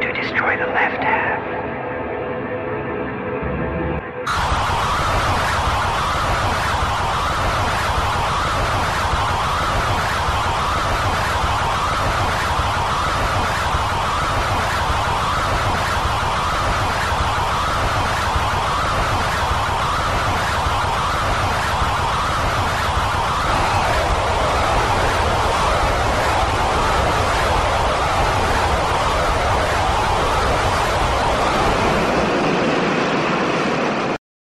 to destroy the left half.